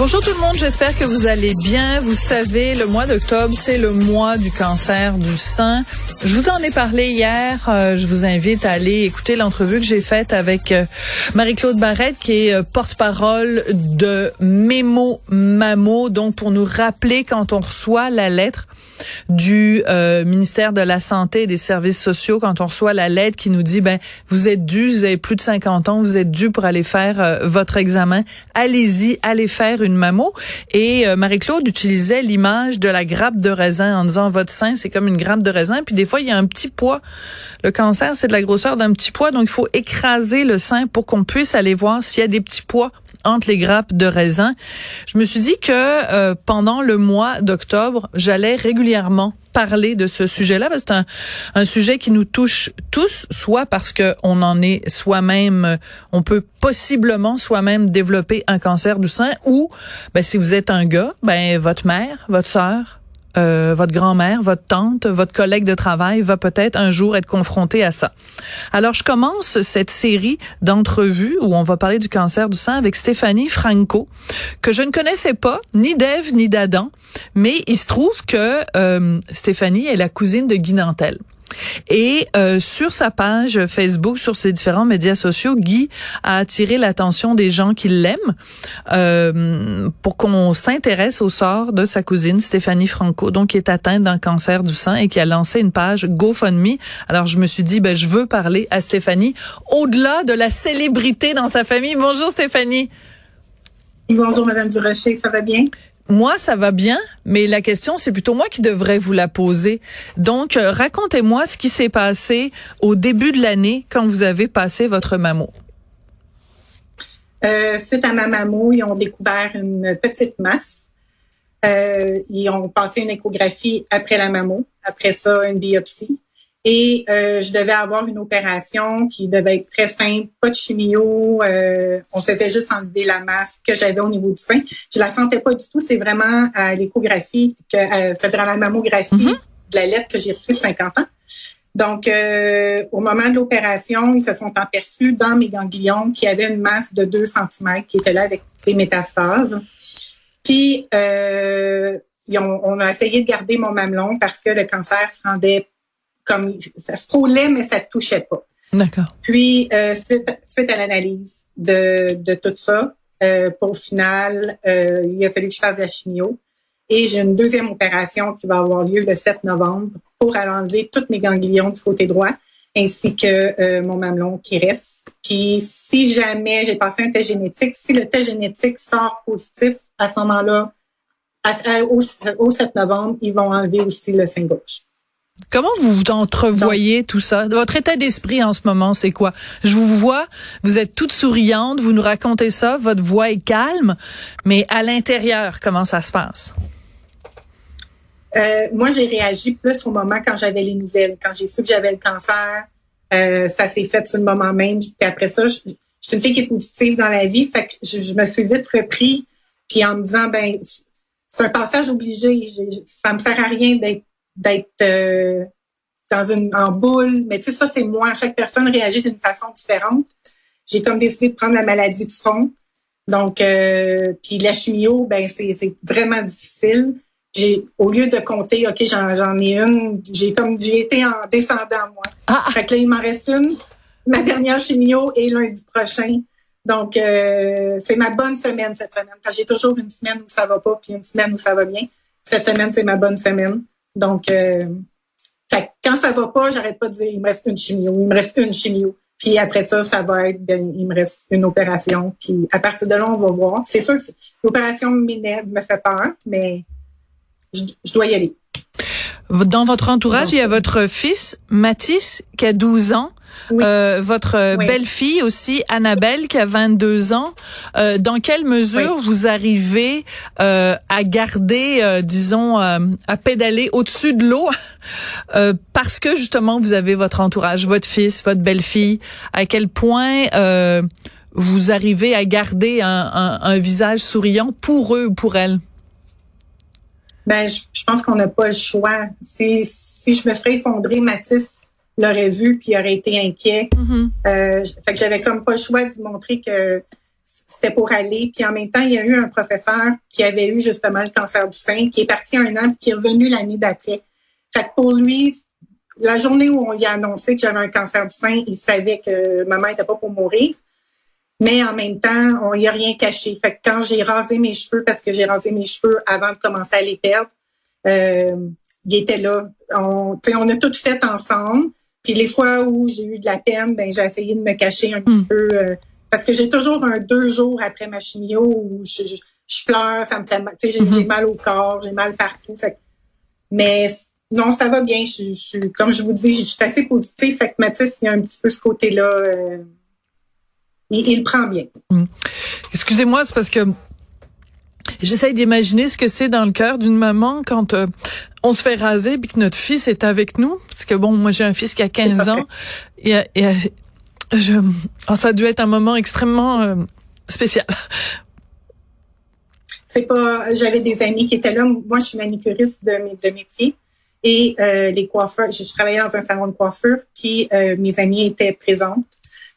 Bonjour tout le monde, j'espère que vous allez bien. Vous savez, le mois d'octobre, c'est le mois du cancer du sein. Je vous en ai parlé hier. Euh, je vous invite à aller écouter l'entrevue que j'ai faite avec euh, Marie-Claude Barrette, qui est euh, porte-parole de Mémo Mamo. Donc, pour nous rappeler quand on reçoit la lettre du ministère de la Santé et des Services sociaux quand on reçoit la lettre qui nous dit, ben, vous êtes dû, vous avez plus de 50 ans, vous êtes dû pour aller faire votre examen. Allez-y, allez faire une mammo. Et euh, Marie-Claude utilisait l'image de la grappe de raisin en disant, votre sein, c'est comme une grappe de raisin. Puis des fois, il y a un petit poids. Le cancer, c'est de la grosseur d'un petit poids. Donc, il faut écraser le sein pour qu'on puisse aller voir s'il y a des petits poids entre les grappes de raisin. Je me suis dit que euh, pendant le mois d'octobre, j'allais régulièrement parler de ce sujet-là parce que c'est un, un, sujet qui nous touche tous, soit parce que on en est soi-même, on peut possiblement soi-même développer un cancer du sein, ou ben, si vous êtes un gars, ben votre mère, votre sœur, euh, votre grand-mère, votre tante, votre collègue de travail va peut-être un jour être confronté à ça. Alors, je commence cette série d'entrevues où on va parler du cancer du sein avec Stéphanie Franco, que je ne connaissais pas, ni d'Ève, ni d'Adam, mais il se trouve que euh, Stéphanie est la cousine de Guy Nantel. Et euh, sur sa page Facebook, sur ses différents médias sociaux, Guy a attiré l'attention des gens qui l'aiment euh, pour qu'on s'intéresse au sort de sa cousine Stéphanie Franco, donc qui est atteinte d'un cancer du sein et qui a lancé une page GoFundMe. Alors je me suis dit, ben je veux parler à Stéphanie au-delà de la célébrité dans sa famille. Bonjour Stéphanie. Bonjour Madame Durocher, ça va bien? Moi, ça va bien, mais la question, c'est plutôt moi qui devrais vous la poser. Donc, euh, racontez-moi ce qui s'est passé au début de l'année quand vous avez passé votre mammo. Euh, suite à ma mammo, ils ont découvert une petite masse. Euh, ils ont passé une échographie après la mammo, après ça, une biopsie. Et euh, je devais avoir une opération qui devait être très simple, pas de chimio. Euh, on faisait juste enlever la masse que j'avais au niveau du sein. Je la sentais pas du tout. C'est vraiment à l'échographie, que euh, c'est-à-dire à la mammographie Mhm. de la lettre que j'ai reçue de 50 ans. Donc, euh, au moment de l'opération, ils se sont aperçus dans mes ganglions qu'il y avait une masse de 2 cm qui était là avec des métastases. Puis, euh, ils ont- on a essayé de garder mon mamelon parce que le cancer se rendait comme ça frôlait, mais ça ne touchait pas. D'accord. Puis, euh, suite, suite à l'analyse de, de tout ça, euh, pour final, euh, il a fallu que je fasse de la chimio. Et j'ai une deuxième opération qui va avoir lieu le 7 novembre pour aller enlever tous mes ganglions du côté droit, ainsi que euh, mon mamelon qui reste. Puis, si jamais j'ai passé un test génétique, si le test génétique sort positif, à ce moment-là, au, au 7 novembre, ils vont enlever aussi le sein gauche. Comment vous entrevoyez tout ça? Votre état d'esprit en ce moment, c'est quoi? Je vous vois, vous êtes toute souriante, vous nous racontez ça, votre voix est calme, mais à l'intérieur, comment ça se passe? Euh, moi, j'ai réagi plus au moment quand j'avais les nouvelles. Quand j'ai su que j'avais le cancer, euh, ça s'est fait sur le moment même. Puis après ça, je, je suis une fille qui est positive dans la vie. Fait que je, je me suis vite repris. Puis en me disant, ben, c'est un passage obligé. Je, je- ça me sert à rien d'être d'être euh, dans une en boule. Mais tu sais, ça, c'est moi. Chaque personne réagit d'une façon différente. J'ai comme décidé de prendre la maladie de front. Donc, euh, puis la chimio, ben c'est vraiment difficile j'ai au lieu de compter, OK, j'en, j'en ai une, j'ai comme j'ai été en descendant, moi. Ah! Fait que là, il m'en reste une. Ma dernière chimio est lundi prochain. Donc, euh, c'est ma bonne semaine cette semaine. Quand j'ai toujours une semaine où ça va pas, puis une semaine où ça va bien. Cette semaine, c'est ma bonne semaine. Donc, euh, fait quand ça va pas, j'arrête pas de dire il me reste une chimio, il me reste une chimio. Puis après ça, ça va être, il me reste une opération. Puis à partir de là, on va voir. C'est sûr que l'opération m'énerve, me fait peur, mais je, je dois y aller. Dans votre entourage, il y a votre fils, Mathis, qui a 12 ans. Euh, votre belle-fille aussi, Annabelle, qui a 22 ans. Euh, dans quelle mesure vous arrivez euh, à garder, disons, à pédaler au-dessus de l'eau? Parce que justement vous avez votre entourage, votre fils, votre belle-fille. À quel point vous arrivez à garder un, un visage souriant pour eux ou pour elles? Ben, je, pense qu'on n'a pas le choix. Si, si je me serais effondrée, Mathis l'aurait vu puis aurait été inquiet. Mm-hmm. euh, fait que j'avais comme pas le choix de montrer que c'était pour aller. Puis en même temps, il y a eu un professeur qui avait eu justement le cancer du sein, qui est parti un an puis qui est revenu l'année d'après. Fait que pour lui, la journée où on lui a annoncé que j'avais un cancer du sein, il savait que maman était pas pour mourir. Mais en même temps, on y a rien caché. Fait que quand j'ai rasé mes cheveux, parce que j'ai rasé mes cheveux avant de commencer à les perdre, euh, il était là. On, on a tout fait ensemble. Puis les fois où j'ai eu de la peine, ben j'ai essayé de me cacher un petit hmm. peu. Euh, parce que j'ai toujours un deux jours après ma chimio où je, je, pleure, ça me fait mal. J'ai, hmm. j'ai mal au corps, j'ai mal partout. Fait mais non, ça va bien. Je, je, comme je vous dis, je suis assez positive. Fait que Mathis, il y a un petit peu ce côté-là. Euh, il, prend bien. Hmm. Excusez-moi, c'est parce que j'essaye d'imaginer ce que c'est dans le cœur d'une maman quand euh, on se fait raser puis que notre fils est avec nous. Parce que bon, moi j'ai un fils qui a 15 ans et, et je, oh, ça a dû être un moment extrêmement euh, spécial. C'est pas, j'avais des amis qui étaient là. Moi, je suis manicuriste de, de métier et euh, les coiffeurs. Je, je, travaillais dans un salon de coiffure, puis mes amis étaient présentes.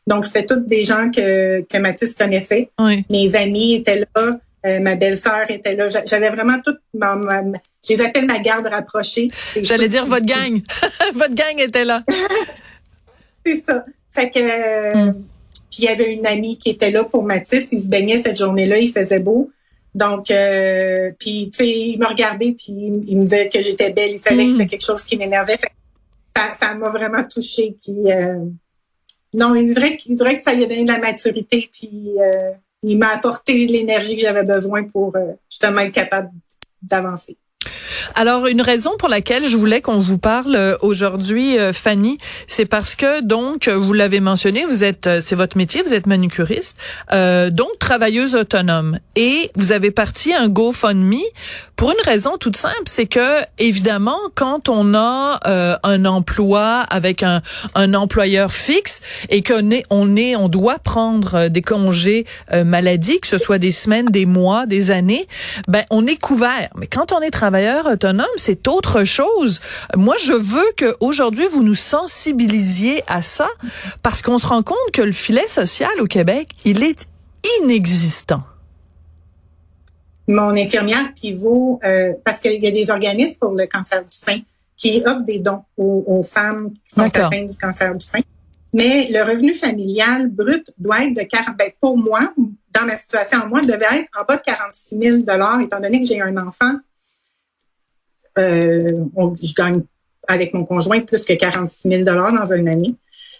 Donc, c'était toutes des gens que, que Mathis connaissait. Mes amis étaient là. Euh, ma belle-sœur était là. J'avais vraiment toute ma, je les appelle ma garde rapprochée. J'allais dire votre gang. votre gang était là. c'est ça. Fait que mm. puis il y avait une amie qui était là pour Mathis. Il se baignait cette journée-là. Il faisait beau. Donc, euh, puis tu sais, il me regardait puis il, me disait que j'étais belle. Il savait que mm. c'était quelque chose qui m'énervait. Ça m'a vraiment touchée. Puis euh, non, il dirait, il dirait que ça lui a donné de la maturité, puis euh, il m'a apporté l'énergie que j'avais besoin pour euh, justement être capable d'avancer. Alors, une raison pour laquelle je voulais qu'on vous parle euh, aujourd'hui, euh, Fanny, c'est parce que, donc, vous l'avez mentionné, vous êtes, euh, c'est votre métier, vous êtes manucuriste, euh, donc travailleuse autonome. Et vous avez parti un GoFundMe pour une raison toute simple, c'est que, évidemment, quand on a un emploi avec un, un employeur fixe et qu'on est, on est, on doit prendre des congés maladie, que ce soit des semaines, des mois, des années, ben, on est couvert. Mais quand on est travailleur autonome, c'est autre chose. Moi, je veux que aujourd'hui vous nous sensibilisiez à ça parce qu'on se rend compte que le filet social au Québec, il est inexistant. Mon infirmière pivot, euh, parce qu'il y a des organismes pour le cancer du sein qui offrent des dons aux, femmes qui sont atteintes du cancer du sein. Mais le revenu familial brut doit être de 40, ben, pour moi, dans ma situation, moi, devait être en bas de 46 000 étant donné que j'ai un enfant euh, je gagne avec mon conjoint plus que 46 000 dans une année.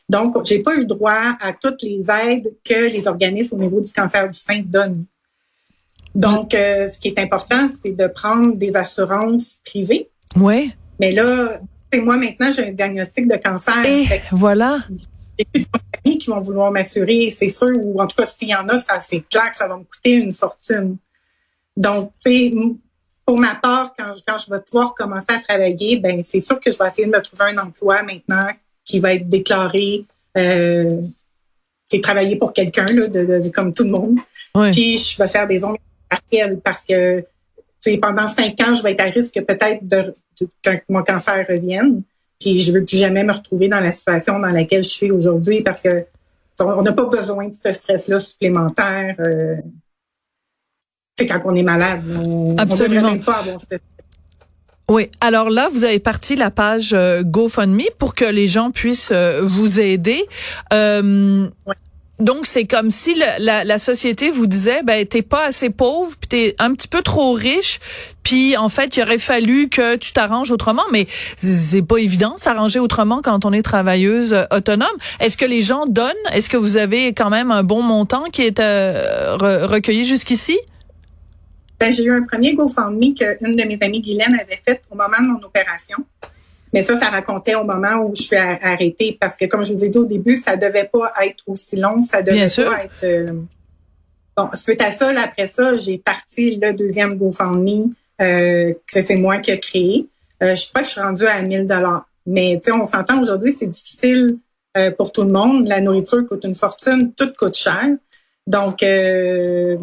Donc, j'ai pas eu droit à toutes les aides que les organismes au niveau du cancer du sein donnent. Donc, euh, ce qui est important, c'est de prendre des assurances privées. Oui. Mais là, moi maintenant, j'ai un diagnostic de cancer. Et voilà. J'ai plus de compagnies qui vont vouloir m'assurer, c'est sûr, ou en tout cas, s'il y en a, ça c'est clair que ça va me coûter une fortune. Donc, tu sais, pour ma part, quand, quand je vais pouvoir commencer à travailler, ben c'est sûr que je vais essayer de me trouver un emploi maintenant qui va être déclaré. Euh, c'est travailler pour quelqu'un là, de, comme tout le monde. Puis je vais faire des ongles partielles parce que pendant cinq ans, je vais être à risque peut-être de, que mon cancer revienne. Puis je veux plus jamais me retrouver dans la situation dans laquelle je suis aujourd'hui parce que on n'a pas besoin de ce stress-là supplémentaire. Euh, quand on est malade. On, Absolument. pas avoir oui. Alors là, vous avez parti la page euh, GoFundMe pour que les gens puissent euh, vous aider. Euh, Donc c'est comme si la, la, société vous disait, ben t'es pas assez pauvre, puis t'es un petit peu trop riche, puis en fait il aurait fallu que tu t'arranges autrement. Mais c'est pas évident s'arranger autrement quand on est travailleuse autonome. Est-ce que les gens donnent? Est-ce que vous avez quand même un bon montant qui est recueilli jusqu'ici? Ben, j'ai eu un premier GoFundMe qu'une de mes amies, Guylaine, avait fait au moment de mon opération. Mais ça, ça racontait au moment où je suis arrêtée parce que, comme je vous ai dit au début, ça devait pas être aussi long, ça devait pas être. Euh, bon, suite à ça, après ça, j'ai parti le deuxième GoFundMe euh, que c'est moi qui ai créé. Euh, je crois que je suis rendue à 1000 dollars. Mais tu sais, on s'entend aujourd'hui, c'est difficile euh, pour tout le monde. La nourriture coûte une fortune, tout coûte cher. Donc, euh,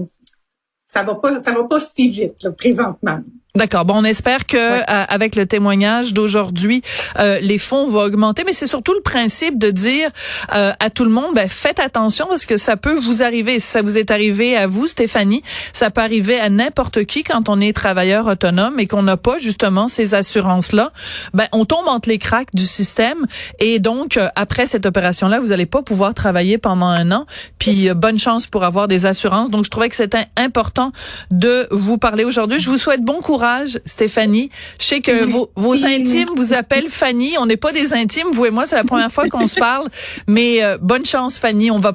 ça va pas, ça va pas si vite là, présentement. D'accord. Bon, on espère que euh, avec le témoignage d'aujourd'hui, euh, les fonds vont augmenter, mais c'est surtout le principe de dire euh, à tout le monde, ben, faites attention parce que ça peut vous arriver. Si ça vous est arrivé à vous, Stéphanie, ça peut arriver à n'importe qui quand on est travailleur autonome et qu'on n'a pas justement ces assurances-là. Ben, on tombe entre les cracks du système et donc après cette opération-là, vous allez pas pouvoir travailler pendant un an. Puis bonne chance pour avoir des assurances. Donc je trouvais que c'était important de vous parler aujourd'hui. Je vous souhaite bon courage Stéphanie. Je sais que vos, vos intimes vous appellent Fanny. On n'est pas des intimes, vous et moi, c'est la première fois qu'on se parle. Mais euh, bonne chance, Fanny. On va